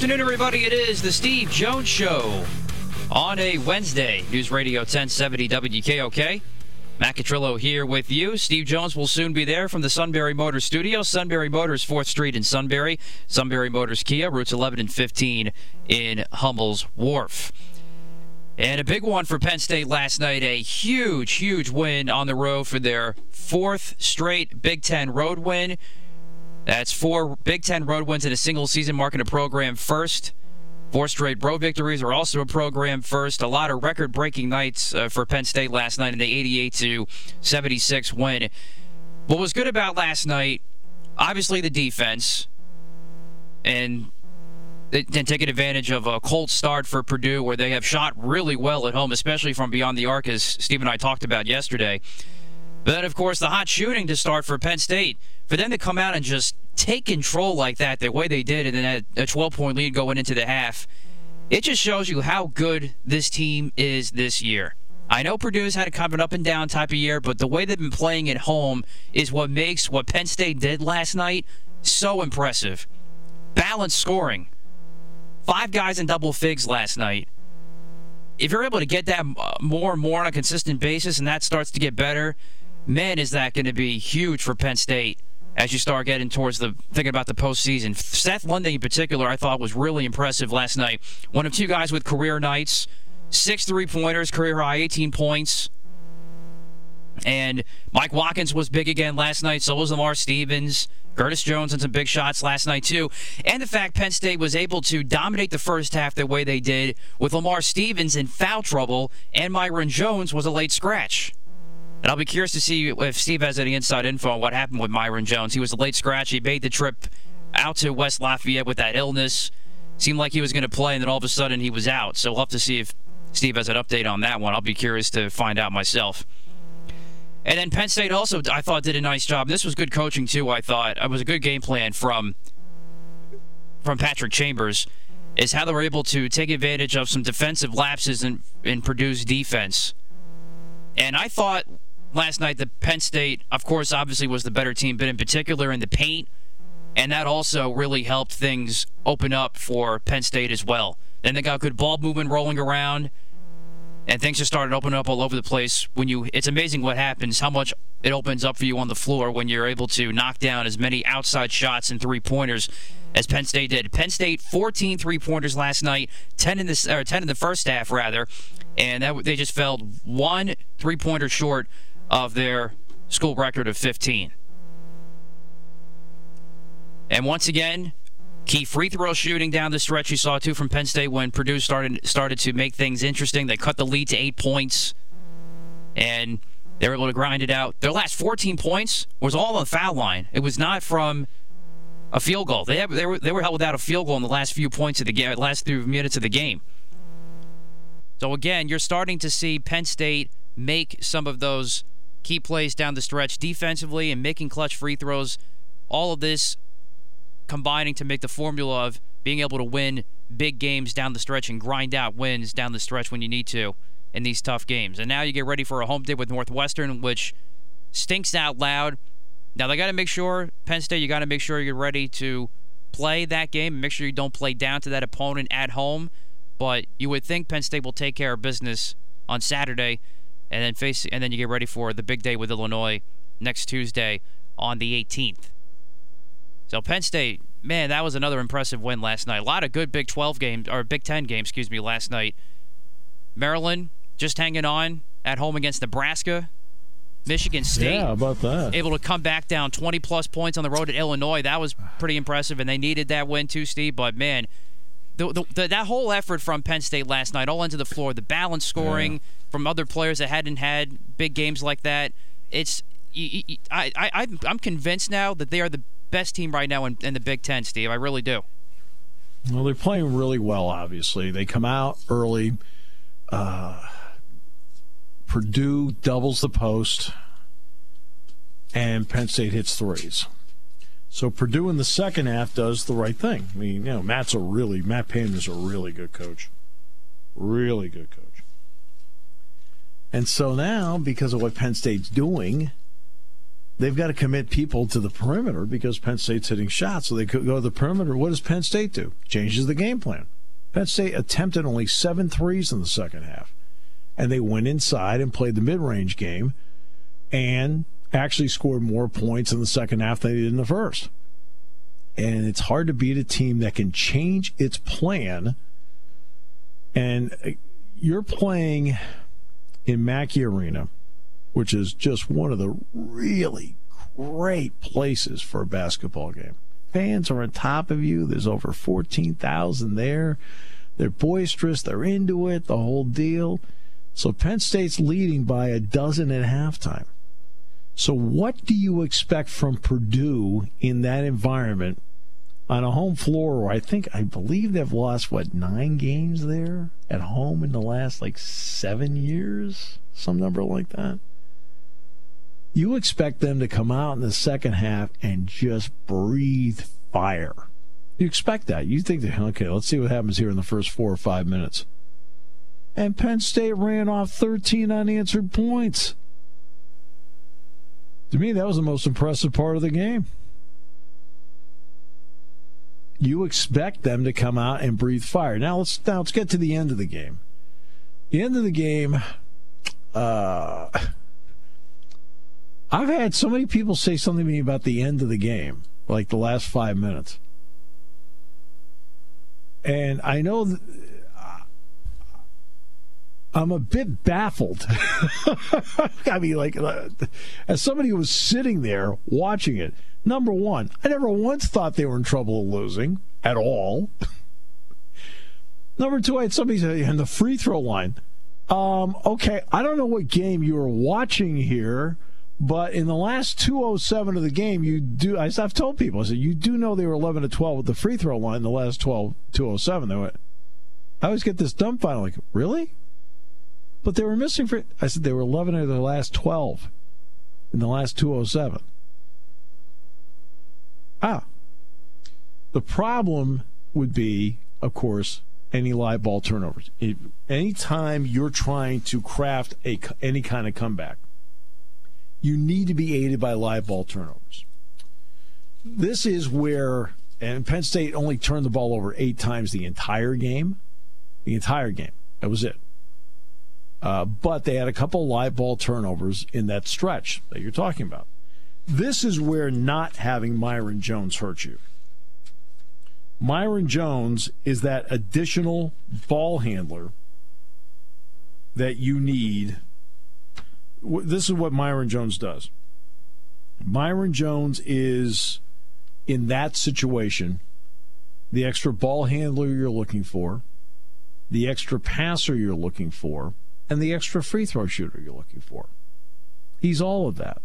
Afternoon, everybody. It is the Steve Jones Show on a Wednesday. News Radio 1070 WKOK. Matt Catrillo here with you. Steve Jones will soon be there from the Sunbury Motors studio. Sunbury Motors, 4th Street in Sunbury. Sunbury Motors Kia, routes 11 and 15 in Hummel's Wharf. And a big one for Penn State last night. A huge, huge win on the road for their fourth straight Big Ten road win. That's four Big Ten road wins in a single season, marking a program first. Four straight road victories are also a program first. A lot of record-breaking nights uh, for Penn State last night in the 88 to 76 win. What was good about last night, obviously the defense, and and taking advantage of a cold start for Purdue, where they have shot really well at home, especially from beyond the arc, as Steve and I talked about yesterday. Then, of course, the hot shooting to start for Penn State. For them to come out and just take control like that, the way they did, and then a 12 point lead going into the half, it just shows you how good this team is this year. I know Purdue's had a kind of an up and down type of year, but the way they've been playing at home is what makes what Penn State did last night so impressive. Balanced scoring. Five guys in double figs last night. If you're able to get that uh, more and more on a consistent basis and that starts to get better, man, is that going to be huge for Penn State as you start getting towards the thinking about the postseason. Seth Lundy in particular, I thought was really impressive last night. One of two guys with career nights, six three pointers, career high, 18 points. And Mike Watkins was big again last night. So was Lamar Stevens. Curtis Jones and some big shots last night, too. And the fact Penn State was able to dominate the first half the way they did with Lamar Stevens in foul trouble and Myreon Jones was a late scratch. And I'll be curious to see if Steve has any inside info on what happened with Myreon Jones. He was a late scratch. He made the trip out to West Lafayette with that illness. Seemed like he was going to play, and then all of a sudden he was out. So we'll have to see if Steve has an update on that one. I'll be curious to find out myself. And then Penn State also, I thought, did a nice job. This was good coaching too. I thought it was a good game plan from from Patrick Chambers. Is how they were able to take advantage of some defensive lapses in in Purdue's defense. And I thought last night that Penn State, of course, obviously was the better team, but in particular in the paint, and that also really helped things open up for Penn State as well. Then they got good ball movement rolling around and things just started opening up all over the place when you it's amazing what happens how much it opens up for you on the floor when you're able to knock down as many outside shots and three pointers as Penn State did. Penn State 14 three pointers last night, 10 in the or 10 in the first half rather, and that they just fell one three pointer short of their school record of 15. And once again, Key free throw shooting down the stretch you saw too from Penn State when Purdue started started to make things interesting. They cut the lead to eight points, and they were able to grind it out. Their last 14 points was all on the foul line. It was not from a field goal. They have, they were they were held without a field goal in the last few points of the game, last few minutes of the game. So again, you're starting to see Penn State make some of those key plays down the stretch defensively and making clutch free throws. All of this combining to make the formula of being able to win big games down the stretch and grind out wins down the stretch when you need to in these tough games. And now you get ready for a home day with Northwestern, which stinks out loud. Now they got to make sure Penn State. You got to make sure you're ready to play that game and make sure you don't play down to that opponent at home. But you would think Penn State will take care of business on Saturday, and then face and then you get ready for the big day with Illinois next Tuesday on the 18th. So Penn State, man, that was another impressive win last night. A lot of good Big 12 games or Big 10 games, excuse me, last night. Maryland just hanging on at home against Nebraska. Michigan State. Yeah, about that. Able to come back down 20 plus points on the road at Illinois. That was pretty impressive, and they needed that win too, Steve. But man, the, the, the, that whole effort from Penn State last night, all into the floor, the balance scoring yeah. from other players that hadn't had big games like that. It's I, I, I'm convinced now that they are the best team right now in, in the Big Ten, Steve. I really do. Well, they're playing really well, obviously. They come out early. Uh, Purdue doubles the post, and Penn State hits threes. So Purdue in the second half does the right thing. I mean, you know, Matt's a really Matt Painter is a really good coach, really good coach. And so now, because of what Penn State's doing, they've got to commit people to the perimeter because Penn State's hitting shots. So they could go to the perimeter. What does Penn State do? Changes the game plan. Penn State attempted only seven threes in the second half. And they went inside and played the mid range game and actually scored more points in the second half than they did in the first. And it's hard to beat a team that can change its plan. And uh, you're playing in Mackey Arena which is just one of the really great places for a basketball game. Fans are on top of you. There's over 14,000 there. They're boisterous, they're into it, the whole deal. So Penn State's leading by a dozen at halftime. So, what do you expect from Purdue in that environment on a home floor where I think, I believe they've lost, what, nine games there at home in the last like seven years? Some number like that you expect them to come out in the second half and just breathe fire. You expect that. You think that, okay, let's see what happens here in the first four or five minutes. And Penn State ran off 13 unanswered points. To me, that was the most impressive part of the game. You expect them to come out and breathe fire. Now let's now let's get to the end of the game. The end of the game, uh, I've had so many people say something to me about the end of the game, like the last five minutes. And I know I'm a bit baffled. I mean, like, uh, as somebody who was sitting there watching it, number one, I never once thought they were in trouble of losing at all. number two, I had somebody say, in the free throw line. Um, okay, I don't know what game you were watching here but in the last 207 of the game, you do. I've told people, I said, you do know they were 11 to 12 with the free throw line. In the last 12, 207, they went. I always get this dumb final, like, really? But they were missing free. I said they were 11 out of the last 12 in the last 207. Ah. The problem would be, of course, any live ball turnovers. anytime you're trying to craft a any kind of comeback, you need to be aided by live ball turnovers. This is where, and Penn State only turned the ball over eight times the entire game. The entire game. That was it. Uh, but they had a couple live ball turnovers in that stretch that you're talking about. This is where not having Myreon Jones hurts you. Myreon Jones is that additional ball handler that you need this is what Myreon Jones does. Myreon Jones is in that situation the extra ball handler you're looking for, the extra passer you're looking for, and the extra free throw shooter you're looking for. He's all of that.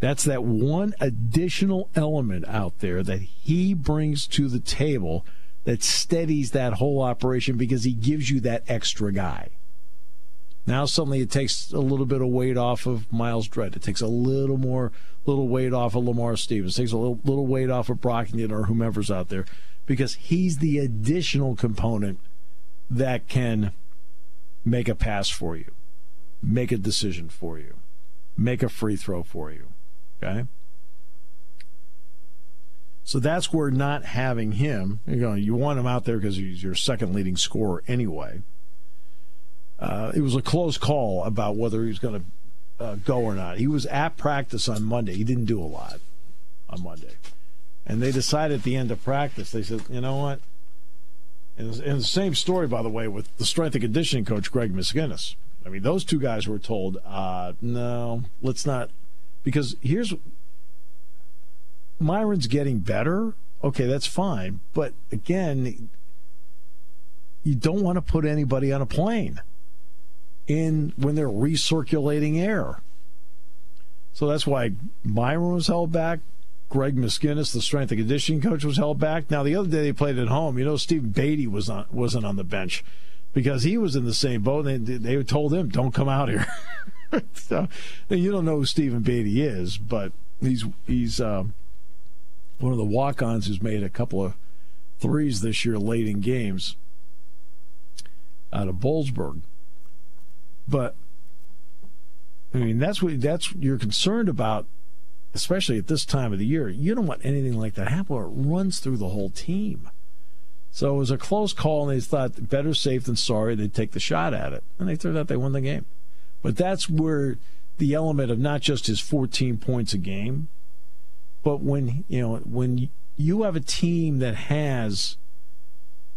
That's that one additional element out there that he brings to the table that steadies that whole operation because he gives you that extra guy. Now suddenly it takes a little bit of weight off of Miles Dread. It takes a little more, little weight off of Lamar Stevens. It takes a little, little weight off of Brockington or whomever's out there, because he's the additional component that can make a pass for you, make a decision for you, make a free throw for you. Okay. So that's where not having him, you know, you want him out there because he's your second leading scorer anyway uh, it was a close call about whether he was going to uh, go or not. He was at practice on Monday. He didn't do a lot on Monday. And they decided at the end of practice, they said, you know what? And, and the same story, by the way, with the strength and conditioning coach Greg Miskinnis. I mean, those two guys were told, uh, no, let's not, because here's Myreon's getting better. Okay, that's fine, but again, you don't want to put anybody on a plane in when they're recirculating air. So that's why Myreon was held back. Greg Miskinnis, the strength and conditioning coach, was held back. Now the other day they played at home. You know, Steve Beatty was on wasn't on the bench because he was in the same boat. They they told him, "Don't come out here." so you don't know who Stephen Beatty is, but he's he's uh, one of the walk-ons who's made a couple of threes this year late in games out of Boalsburg. But I mean, that's what that's you're concerned about, especially at this time of the year. You don't want anything like that happen, or it runs through the whole team. So it was a close call, and they thought better safe than sorry. They'd take the shot at it, and they turned out they won the game. But that's where the element of not just his 14 points a game, but when you know when you have a team that has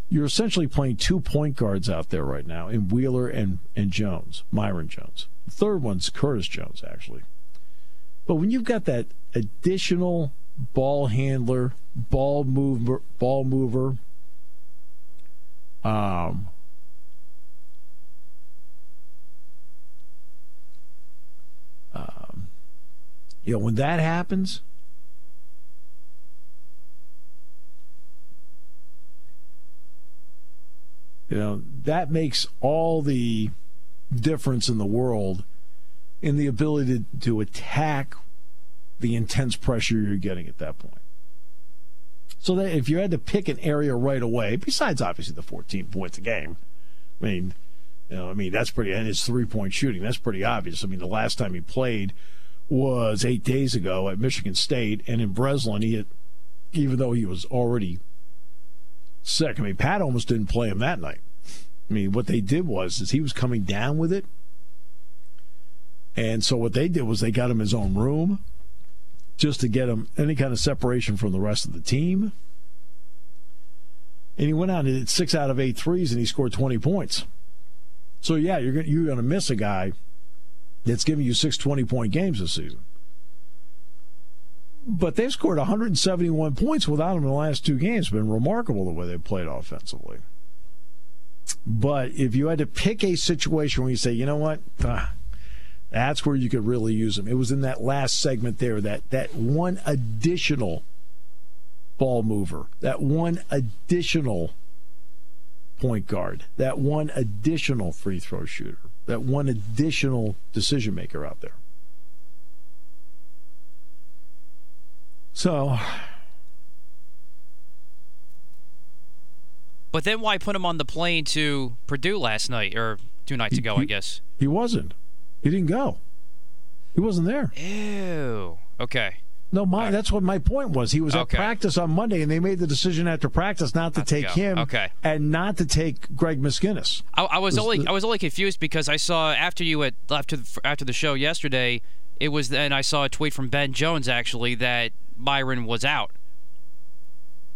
you're essentially playing two point guards out there right now in Wheeler and, and Jones, Myreon Jones. The third one's Curtis Jones, actually. But when you've got that additional ball handler, ball mover, ball mover, um, um, you know, when that happens, You know, that makes all the difference in the world in the ability to, to attack the intense pressure you're getting at that point. So that if you had to pick an area right away, besides obviously the 14 points a game, I mean, you know, I mean that's pretty, and it's three point shooting. That's pretty obvious. I mean, the last time he played was eight days ago at Michigan State, and in Breslin, he had, even though he was already sick. I mean, Pat almost didn't play him that night. I mean, what they did was is he was coming down with it, and so what they did was they got him his own room, just to get him any kind of separation from the rest of the team. And he went out and hit six out of eight threes, and he scored twenty points. So yeah, you're you're going to miss a guy that's giving you six 20 point games this season but they've scored 171 points without him in the last two games. Been remarkable the way they've played offensively. But if you had to pick a situation where you say, you know what, ah, that's where you could really use him. It was in that last segment there, that that one additional ball mover, that one additional point guard, that one additional free throw shooter, that one additional decision maker out there. So. But then why put him on the plane to Purdue last night or two nights ago? He, I guess he wasn't. He didn't go. He wasn't there. Ew. Okay. No, my right. that's what my point was. He was at practice on Monday, and they made the decision after practice not to not take to him, okay. and not to take Greg Miskinnis. I, I was, was only the, I was only confused because I saw after you had after after the show yesterday, it was then I saw a tweet from Ben Jones actually that Myreon was out.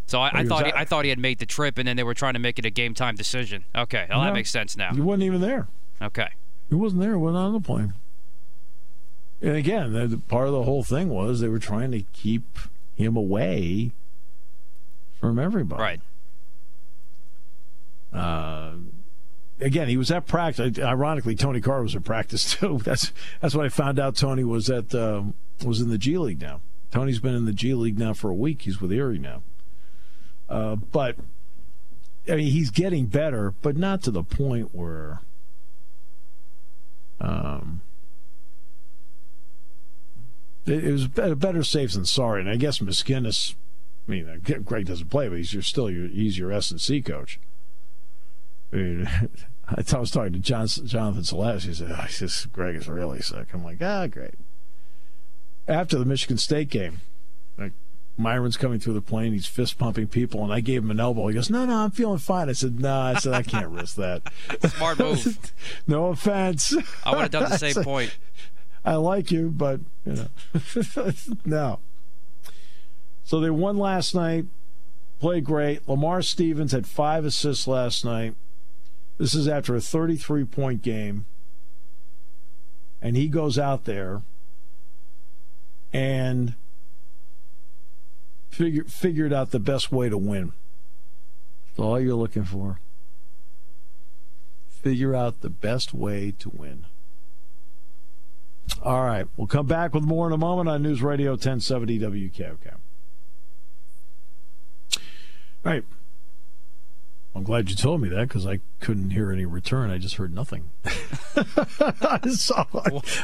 So I, oh, I thought he, I thought he had made the trip, and then they were trying to make it a game time decision. Okay, well, no, that makes sense now. He wasn't even there. Okay, he wasn't there. He wasn't on the plane. And again, the, part of the whole thing was they were trying to keep him away from everybody. Right. Uh, again, he was at practice. Ironically, Tony Carr was at practice too. That's that's what I found out. Tony was at uh, was in the G League now. Tony's been in the G League now for a week. He's with Erie now. Uh, but I mean, he's getting better, but not to the point where. Um, it, it was better safe than sorry, and I guess Miskinnis. I mean, uh, Greg doesn't play, but he's your, still your he's your S and C coach. I mean, I was talking to John, Jonathan Celeste. He said, oh, he says, Greg is really sick. I'm like, ah, great after the Michigan State game. Like Myreon's coming through the plane, he's fist pumping people, and I gave him an elbow. He goes, "No, no, I'm feeling fine." I said, "No," I said, "I can't risk that." Smart move. no offense. I would have done the same point. I like you, but you know, no. So they won last night. played great. Lamar Stevens had five assists last night. This is after a 33 point game. And he goes out there and figure, figured out the best way to win. That's all you're looking for. Figure out the best way to win. All right. We'll come back with more in a moment on News Radio 1070 WKOK. All right. I'm glad you told me that because I couldn't hear any return. I just heard nothing. so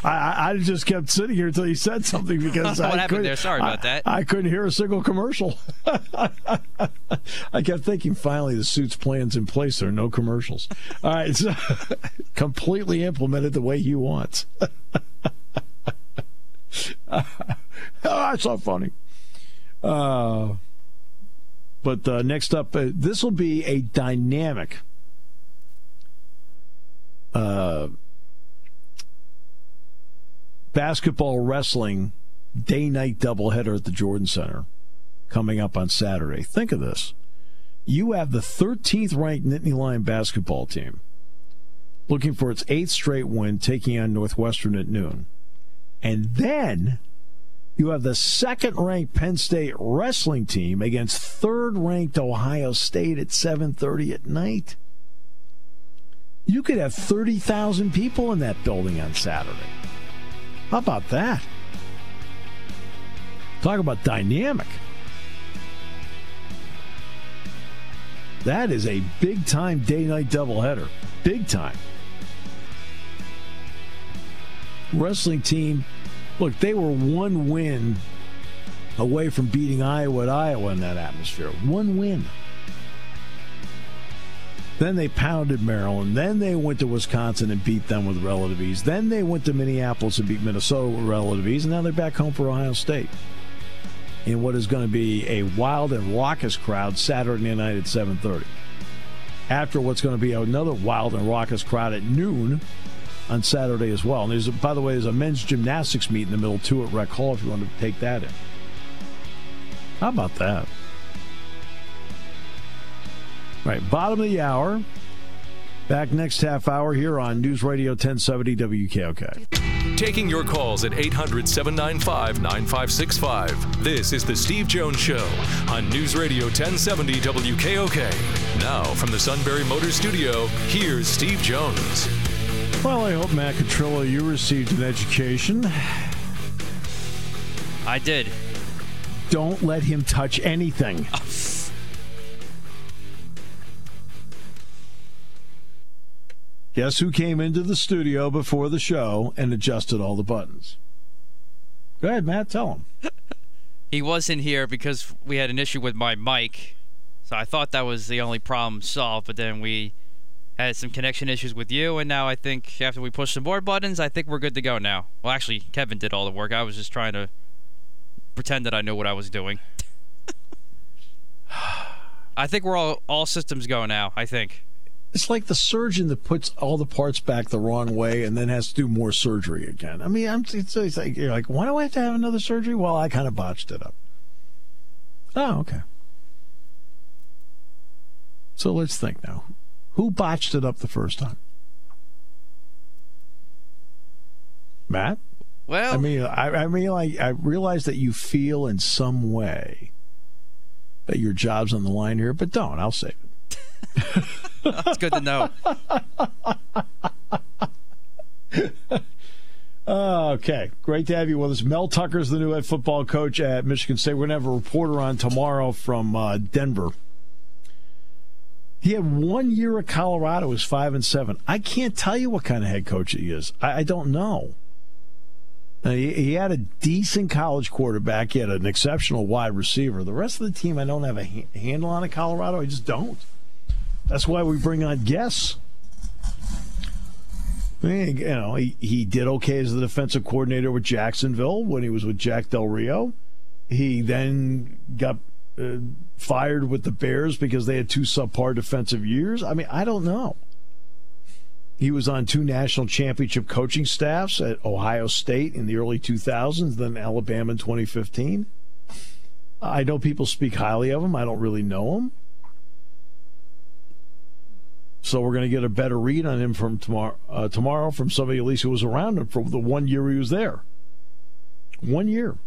I, I, just kept sitting here until you said something because what I happened there? Sorry about that. I, I couldn't hear a single commercial. I kept thinking finally the suit's plans in place. There are no commercials. All right, so completely implemented the way you want. oh, that's so funny. Uh, but uh, next up, uh, this will be a dynamic uh, basketball wrestling day night doubleheader at the Jordan Center coming up on Saturday. Think of this. You have the 13th ranked Nittany Lion basketball team looking for its eighth straight win, taking on Northwestern at noon. And then you have the second ranked Penn State wrestling team against third ranked Ohio State at 7:30 at night. You could have 30,000 people in that building on Saturday. How about that? Talk about dynamic. That is a big time day night doubleheader. Big time. Wrestling team look, they were one win away from beating Iowa at Iowa in that atmosphere. One win. Then they pounded Maryland. Then they went to Wisconsin and beat them with relative ease. Then they went to Minneapolis and beat Minnesota with relative ease. And now they're back home for Ohio State in what is going to be a wild and raucous crowd Saturday night at 7:30. After what's going to be another wild and raucous crowd at noon on Saturday as well. And there's, by the way, there's a men's gymnastics meet in the middle too at Rec Hall if you want to take that in. How about that? Right, bottom of the hour. Back next half hour here on News Radio 1070 WKOK. Taking your calls at 800 795 9565. This is The Steve Jones Show on News Radio 1070 WKOK. Now, from the Sunbury Motor Studio, here's Steve Jones. Well, I hope, Matt Catrillo, you received an education. I did. Don't let him touch anything. Guess who came into the studio before the show and adjusted all the buttons? Go ahead, Matt. Tell him. he wasn't here because we had an issue with my mic. So I thought that was the only problem solved, but then we had some connection issues with you, and now I think after we push some more buttons, I think we're good to go now. Well, actually, Kevin did all the work. I was just trying to pretend that I knew what I was doing. I think we're all all systems go now. I think it's like the surgeon that puts all the parts back the wrong way and then has to do more surgery again. I mean, I'm it's, it's like you're like, why do I have to have another surgery? Well, I kind of botched it up. Oh, okay. So let's think now. Who botched it up the first time? Matt? Well, I mean, I, I mean, like, I realize that you feel in some way that your job's on the line here, but don't. I'll save it. That's good to know. okay, great to have you with us. Mel Tucker's the new head football coach at Michigan State. We're going to have a reporter on tomorrow from uh, Denver. He had one year at Colorado, was five and seven. I can't tell you what kind of head coach he is. I, I don't know. Uh, he, he, had a decent college quarterback. He had an exceptional wide receiver. The rest of the team, I don't have a ha- handle on at Colorado. I just don't. That's why we bring on guests. I mean, you know, he, he did okay as the defensive coordinator with Jacksonville when he was with Jack Del Rio. He then got fired with the Bears because they had two subpar defensive years? I mean, I don't know. He was on two national championship coaching staffs at Ohio State in the early 2000s, then Alabama in 2015. I know people speak highly of him. I don't really know him. So we're going to get a better read on him from tomorrow, uh, tomorrow from somebody at least who was around him for the one year he was there. One year.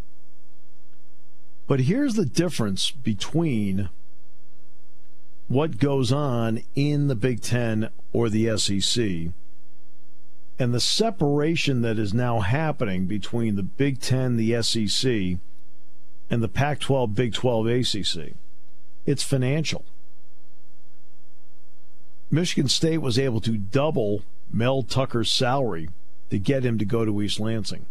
But here's the difference between what goes on in the Big Ten or the SEC and the separation that is now happening between the Big Ten, the SEC, and the Pac 12, Big 12, ACC. It's financial. Michigan State was able to double Mel Tucker's salary to get him to go to East Lansing.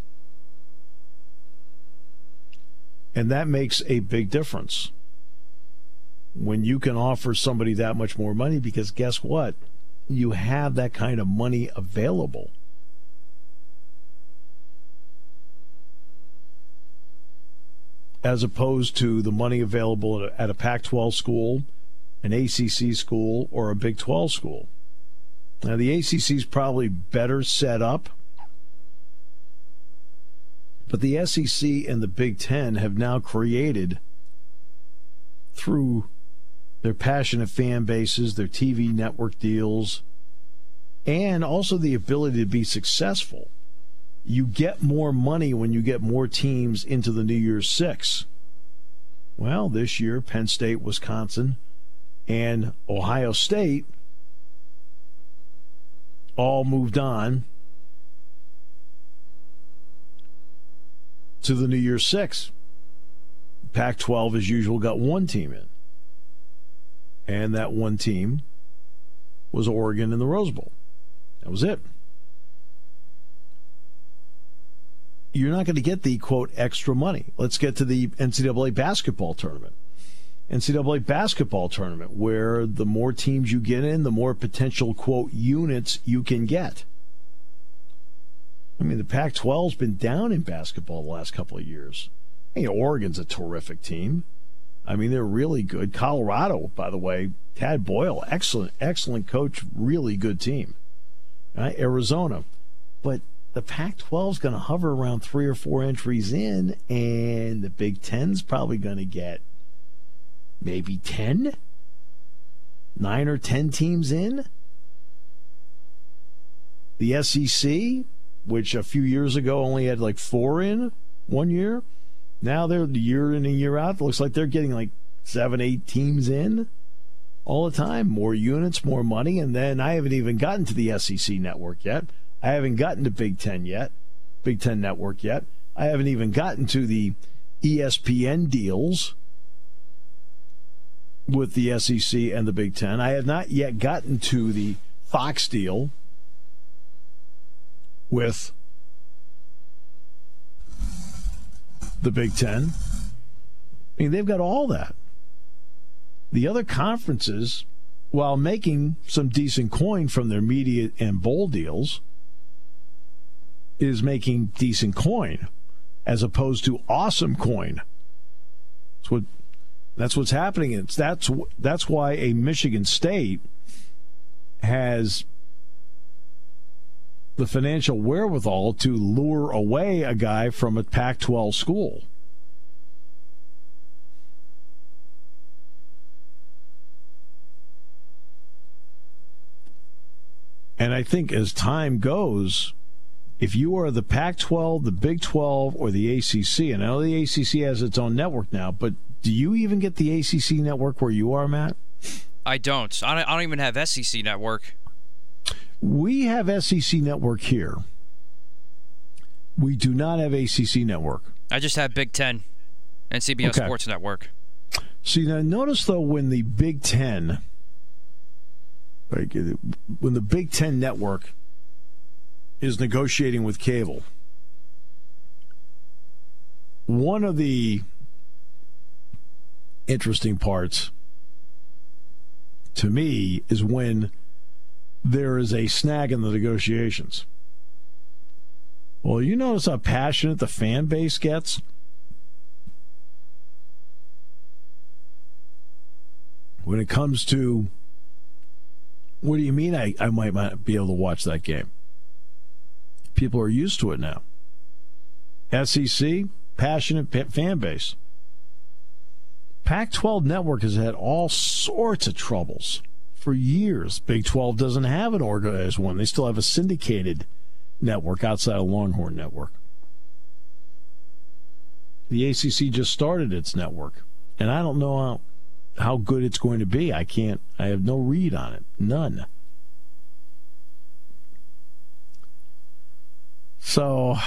And that makes a big difference when you can offer somebody that much more money because guess what? You have that kind of money available. As opposed to the money available at a Pac 12 school an ACC school or a Big 12 school. Now, the ACC is probably better set up, but the SEC and the Big Ten have now created, through their passionate fan bases, their TV network deals, and also the ability to be successful. You get more money when you get more teams into the New Year's Six. Well, this year, Penn State, Wisconsin, and Ohio State all moved on to the New Year's Six. Pac 12, as usual, got one team in. And that one team was Oregon in the Rose Bowl. That was it. You're not going to get the quote extra money. Let's get to the NCAA basketball tournament. NCAA basketball tournament, where the more teams you get in, the more potential, quote, units you can get. I mean, the Pac 12's been down in basketball the last couple of years. I mean, Oregon's a terrific team. I mean, they're really good. Colorado, by the way, Tad Boyle, excellent, excellent coach, really good team. Right? Arizona. But the Pac 12's going to hover around three or four entries in, and the Big Ten's probably going to get maybe 10, nine or 10 teams in. The SEC, which a few years ago only had like four in one year, now they're year in and year out. It looks like they're getting like seven, eight teams in all the time. More units, more money. And then I haven't even gotten to the SEC network yet. I haven't gotten to Big Ten yet, Big Ten network yet. I haven't even gotten to the ESPN deals with the SEC and the Big Ten. I have not yet gotten to the Fox deal with the Big Ten. I mean, they've got all that. The other conferences, while making some decent coin from their media and bowl deals, is making decent coin as opposed to awesome coin. That's what that's what's happening. It's that's that's why a Michigan State has the financial wherewithal to lure away a guy from a Pac-12 school. And I think as time goes, if you are the Pac 12, the Big 12, or the ACC, and I know the ACC has its own network now, but do you even get the ACC network where you are, Matt? I don't. I don't, even have SEC network. We have SEC network here. We do not have ACC network. I just have Big Ten and CBS okay. Sports Network. See now, notice though when the Big Ten, like when the Big Ten network is negotiating with cable, one of the interesting parts to me is when there is a snag in the negotiations. Well, you notice how passionate the fan base gets? When it comes to what do you mean I, I might not be able to watch that game? People are used to it now. SEC, passionate fan base. Pac 12 network has had all sorts of troubles for years. Big 12 doesn't have an organized one, they still have a syndicated network outside of Longhorn Network. The ACC just started its network, and I don't know how, how good it's going to be. I can't, I have no read on it. None. So,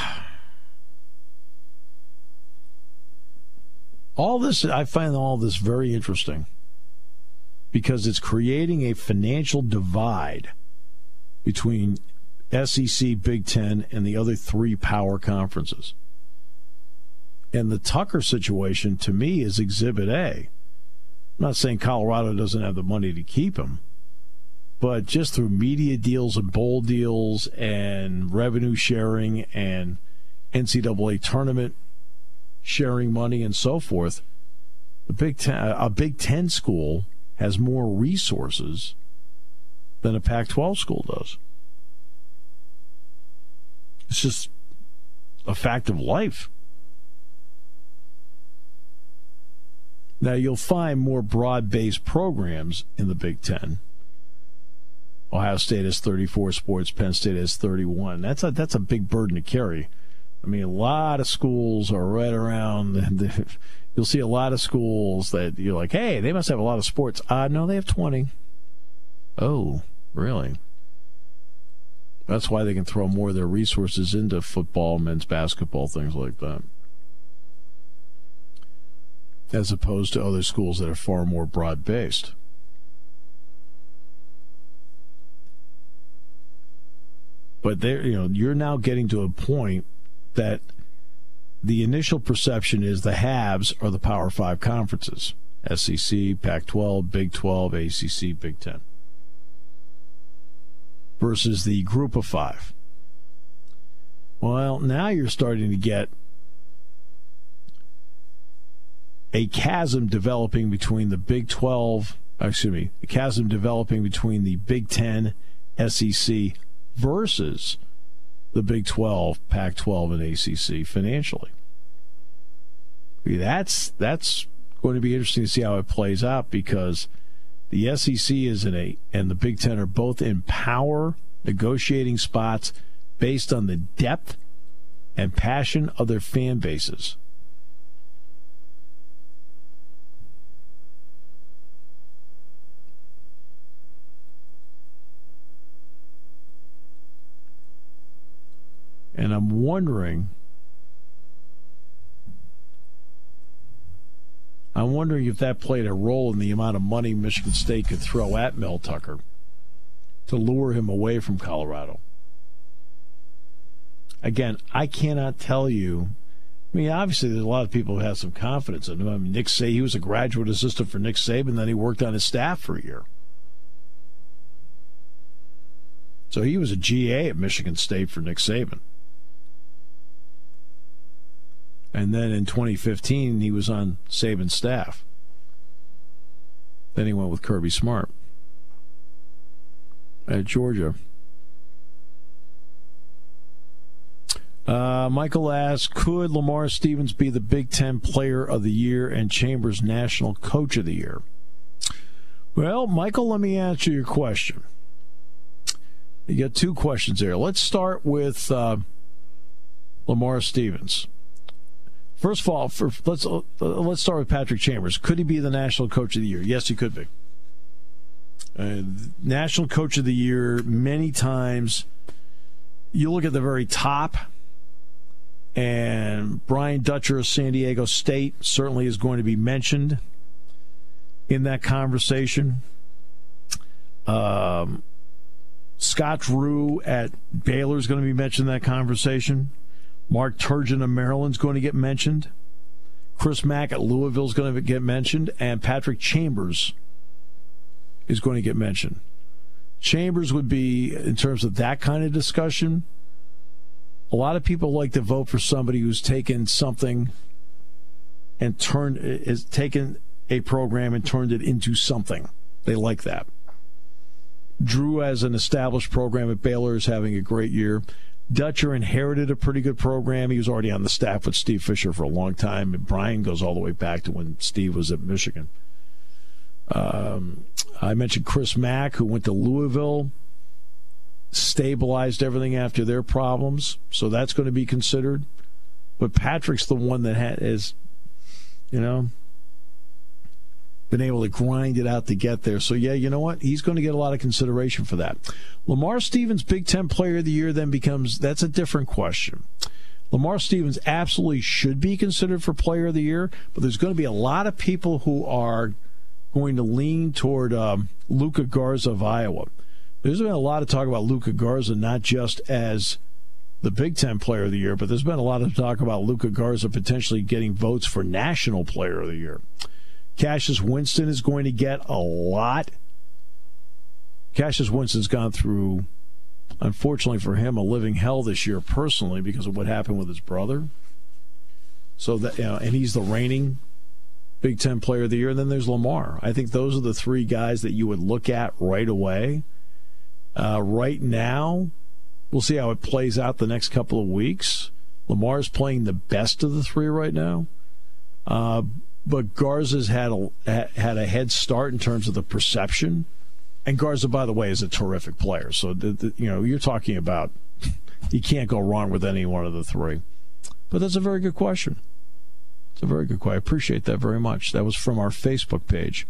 all this, I find all this very interesting because it's creating a financial divide between SEC, Big Ten, and the other three power conferences. And the Tucker situation to me is exhibit A. I'm not saying Colorado doesn't have the money to keep him, but just through media deals and bowl deals and revenue sharing and NCAA tournament sharing money and so forth, the Big Ten, a Big Ten school has more resources than a Pac 12 school does. It's just a fact of life. Now, you'll find more broad based programs in the Big Ten. Ohio State has 34 sports, Penn State has 31. That's a, that's a big burden to carry. I mean, a lot of schools are right around. The, you'll see a lot of schools that you're like, hey, they must have a lot of sports. Uh, no, they have 20. Oh, really? That's why they can throw more of their resources into football, men's basketball, things like that. As opposed to other schools that are far more broad based. But there, you know, you're now getting to a point that the initial perception is the haves are the Power Five conferences: SEC, Pac-12, Big 12, ACC, Big Ten versus the group of five. Well, now you're starting to get a chasm developing between the Big 12, excuse me, a chasm developing between the Big 10, SEC versus the Big 12, Pac 12, and ACC financially. That's that's going to be interesting to see how it plays out because the SEC is in a and the Big Ten are both in power negotiating spots based on the depth and passion of their fan bases. And I'm wondering I'm wondering if that played a role in the amount of money Michigan State could throw at Mel Tucker to lure him away from Colorado. Again, I cannot tell you. I mean, obviously, there's a lot of people who have some confidence in him. I mean, Nick Say he was a graduate assistant for Nick Saban, then he worked on his staff for a year. So he was a GA at Michigan State for Nick Saban. And then in 2015, he was on Saban's staff. Then he went with Kirby Smart at Georgia. Uh, Michael asks, could Lamar Stevens be the Big Ten Player of the Year and Chambers National Coach of the Year? Well, Michael, let me answer your question. You got two questions there. Let's start with uh, Lamar Stevens. First of all, for, let's uh, let's start with Patrick Chambers. Could he be the National Coach of the Year? Yes, he could be. Uh, National Coach of the Year many times. You look at the very top, and Brian Dutcher of San Diego State certainly is going to be mentioned in that conversation. Um, Scott Drew at Baylor is going to be mentioned in that conversation. Mark Turgeon of Maryland's going to get mentioned. Chris Mack at Louisville is going to get mentioned. And Patrick Chambers is going to get mentioned. Chambers would be, in terms of that kind of discussion, a lot of people like to vote for somebody who's taken something and turned is taken a program and turned it into something. They like that. Drew, as an established program at Baylor, is having a great year. Dutcher inherited a pretty good program. He was already on the staff with Steve Fisher for a long time. And Brian goes all the way back to when Steve was at Michigan. Um, I mentioned Chris Mack, who went to Louisville, stabilized everything after their problems. So that's going to be considered. But Patrick's the one that has, you know, been able to grind it out to get there. So, yeah, you know what? He's going to get a lot of consideration for that. Lamar Stevens, Big Ten Player of the Year, then becomes that's a different question. Lamar Stevens absolutely should be considered for Player of the Year, but there's going to be a lot of people who are going to lean toward um, Luka Garza of Iowa. There's been a lot of talk about Luka Garza, not just as the Big Ten Player of the Year, but there's been a lot of talk about Luka Garza potentially getting votes for National Player of the Year. Cassius Winston is going to get a lot. Cassius Winston's gone through, unfortunately for him, a living hell this year personally because of what happened with his brother. So that you know, and he's the reigning Big Ten Player of the Year. And then there's Lamar. I think those are the three guys that you would look at right away. Uh, right now, we'll see how it plays out the next couple of weeks. Lamar is playing the best of the three right now. Uh, but Garza's had a had a head start in terms of the perception. And Garza, by the way, is a terrific player. So the, the, you know you're talking about you can't go wrong with any one of the three. But that's a very good question. It's a very good question. I appreciate that very much. That was from our Facebook page.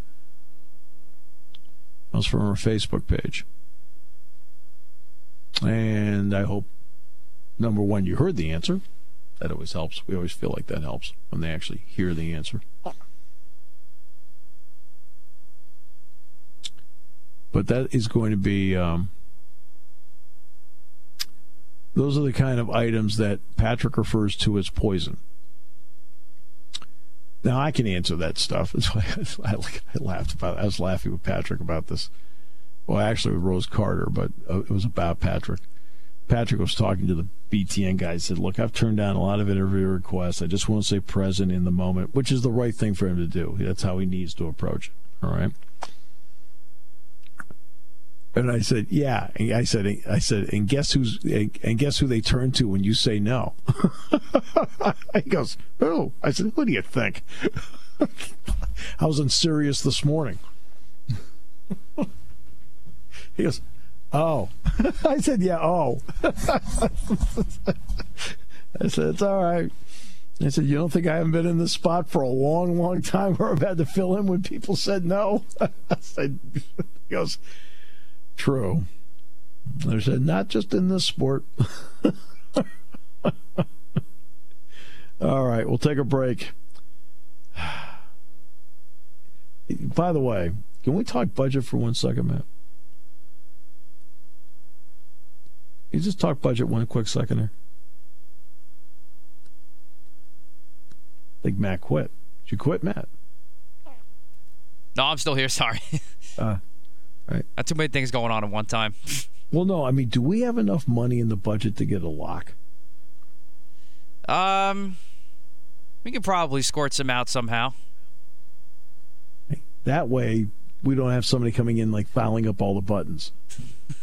That was from our Facebook page. And I hope number one you heard the answer. That always helps. We always feel like that helps when they actually hear the answer. But that is going to be. Um, those are the kind of items that Patrick refers to as poison. Now I can answer that stuff. That's why I, laughed about. It. I was laughing with Patrick about this. Well, actually with Rose Carter, but uh, it was about Patrick. Patrick was talking to the BTN guy. He said, Look, I've turned down a lot of interview requests. I just want to stay present in the moment, which is the right thing for him to do. That's how he needs to approach it. All right. And I said, "Yeah." And I said, "I said, and guess who's and guess who they turn to when you say no?" he goes, "Who?" I said, "Who do you think?" I was in Sirius this morning. he goes, Oh. I said, yeah, oh. I said, it's all right. I said, you don't think I haven't been in this spot for a long, long time where I've had to fill in when people said no? I said, he goes, true. I said, not just in this sport. all right, we'll take a break. By the way, can we talk budget for one second, Matt? You just talk budget one quick second here? I think Matt quit. Did you quit, Matt? No, I'm still here. Sorry. uh, right. Not too many things going on at one time. well, no. I mean, do we have enough money in the budget to get a lock? Um, we could probably squirt some out somehow. That way, we don't have somebody coming in like fouling up all the buttons.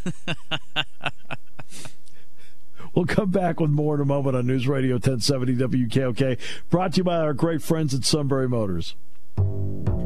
We'll come back with more in a moment on News Radio 1070 WKOK, brought to you by our great friends at Sunbury Motors.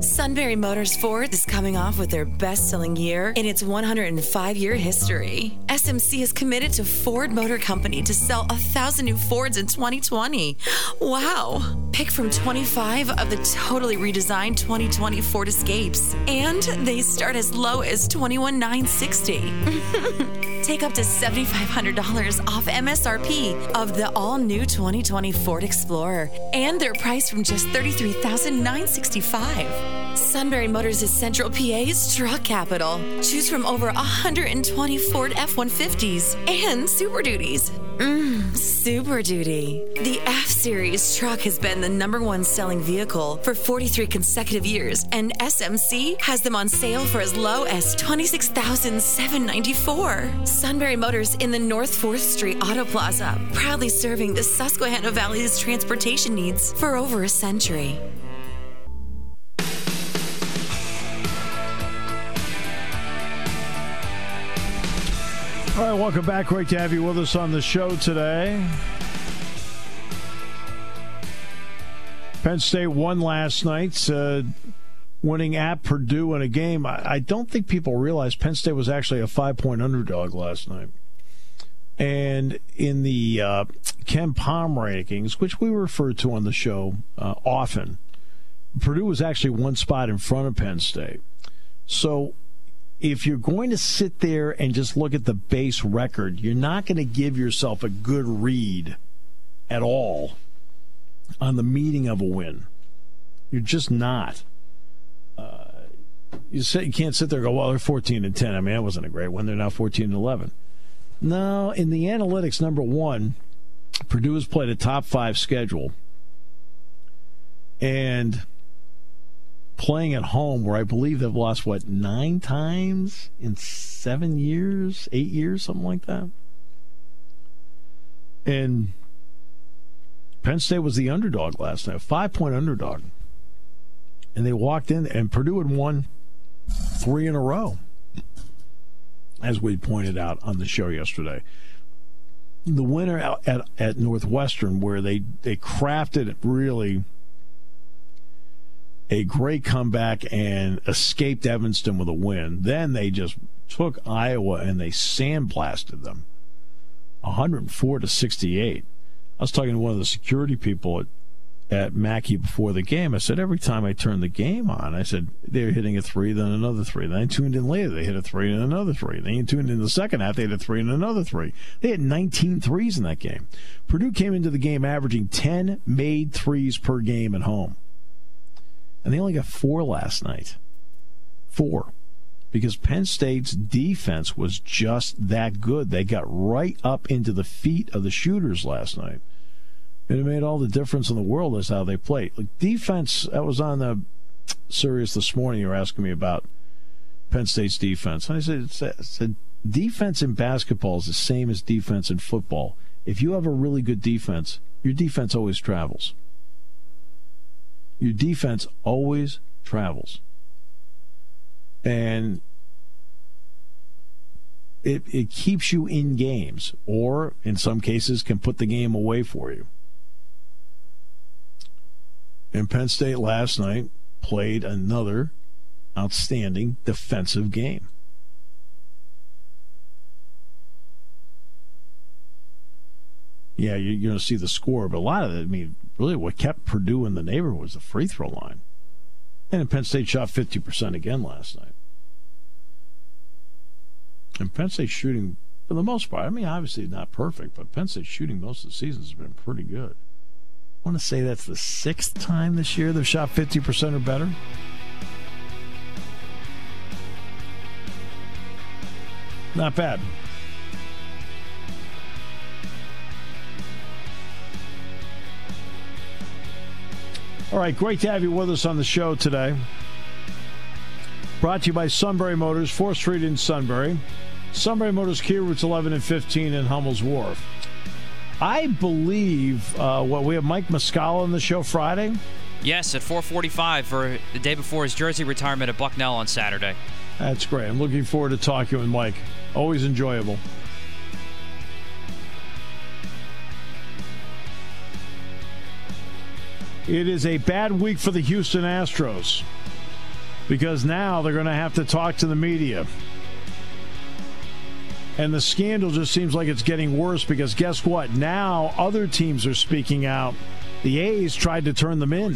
Sunbury Motors Ford is coming off with their best selling year in its 105 year history. SMC is committed to Ford Motor Company to sell a thousand new Fords in 2020. Wow! Pick from 25 of the totally redesigned 2020 Ford Escapes, and they start as low as 21960 Take up to $7,500 off MSRP of the all new 2020 Ford Explorer, and their price from just $33,965. Sunbury Motors is Central PA's truck capital. Choose from over 120 Ford F 150s and Super Duties. Mmm, Super Duty. The F Series truck has been the number one selling vehicle for 43 consecutive years, and SMC has them on sale for as low as $26,794. Sunbury Motors in the North 4th Street Auto Plaza, proudly serving the Susquehanna Valley's transportation needs for over a century. All right, welcome back. Great to have you with us on the show today. Penn State won last night, uh, winning at Purdue in a game. I, I, don't think people realize Penn State was actually a five point underdog last night. And in the uh, KenPom rankings, which we refer to on the show uh, often, Purdue was actually one spot in front of Penn State. So if you're going to sit there and just look at the base record, you're not going to give yourself a good read at all on the meaning of a win. You're just not. Uh, you, you can't sit there and go, well, they're 14 and 10. I mean, that wasn't a great one. They're now 14 and 11. No, in the analytics, number one, Purdue has played a top five schedule. And playing at home where I believe they've lost what nine times in seven years, eight years, something like that. And Penn State was the underdog last night, five point underdog. And they walked in, and Purdue had won three in a row, as we pointed out on the show yesterday. The winner at, at Northwestern, where they, they crafted really a great comeback and escaped Evanston with a win. Then they just took Iowa and they sandblasted them 104 to 68. I was talking to one of the security people at, at Mackey before the game. I said, every time I turn the game on, I said, they're hitting a three, then another three. Then I tuned in later, they hit a three and another three. Then you tuned in the second half, they hit a three and another three. They had 19 threes in that game. Purdue came into the game averaging 10 made threes per game at home and they only got four last night. Four. Because Penn State's defense was just that good. They got right up into the feet of the shooters last night. And it made all the difference in the world as how they played. Like defense, I was on the Sirius this morning. You were asking me about Penn State's defense. And I said, I said defense in basketball is the same as defense in football. If you have a really good defense, your defense always travels your defense always travels. And it, it keeps you in games, or in some cases, can put the game away for you. And Penn State last night played another outstanding defensive game. Yeah, you're going to see the score, but a lot of it, I mean, really what kept Purdue in the neighborhood was the free throw line. And Penn State shot 50% again last night. And Penn State shooting, for the most part, I mean, obviously not perfect, but Penn State shooting most of the season has been pretty good. I want to say that's the sixth time this year they've shot 50% or better. Not bad. All right, great to have you with us on the show today. Brought to you by Sunbury Motors, 4th Street in Sunbury. Sunbury Motors Key routes 11 and 15 in Hummel's Wharf. I believe uh, what we have Mike Muscala on the show Friday. Yes, at 4:45 for the day before his jersey retirement at Bucknell on Saturday. That's great. I'm looking forward to talking with Mike. Always enjoyable. It is a bad week for the Houston Astros because now they're going to have to talk to the media. And the scandal just seems like it's getting worse because guess what? Now other teams are speaking out. The A's tried to turn them in.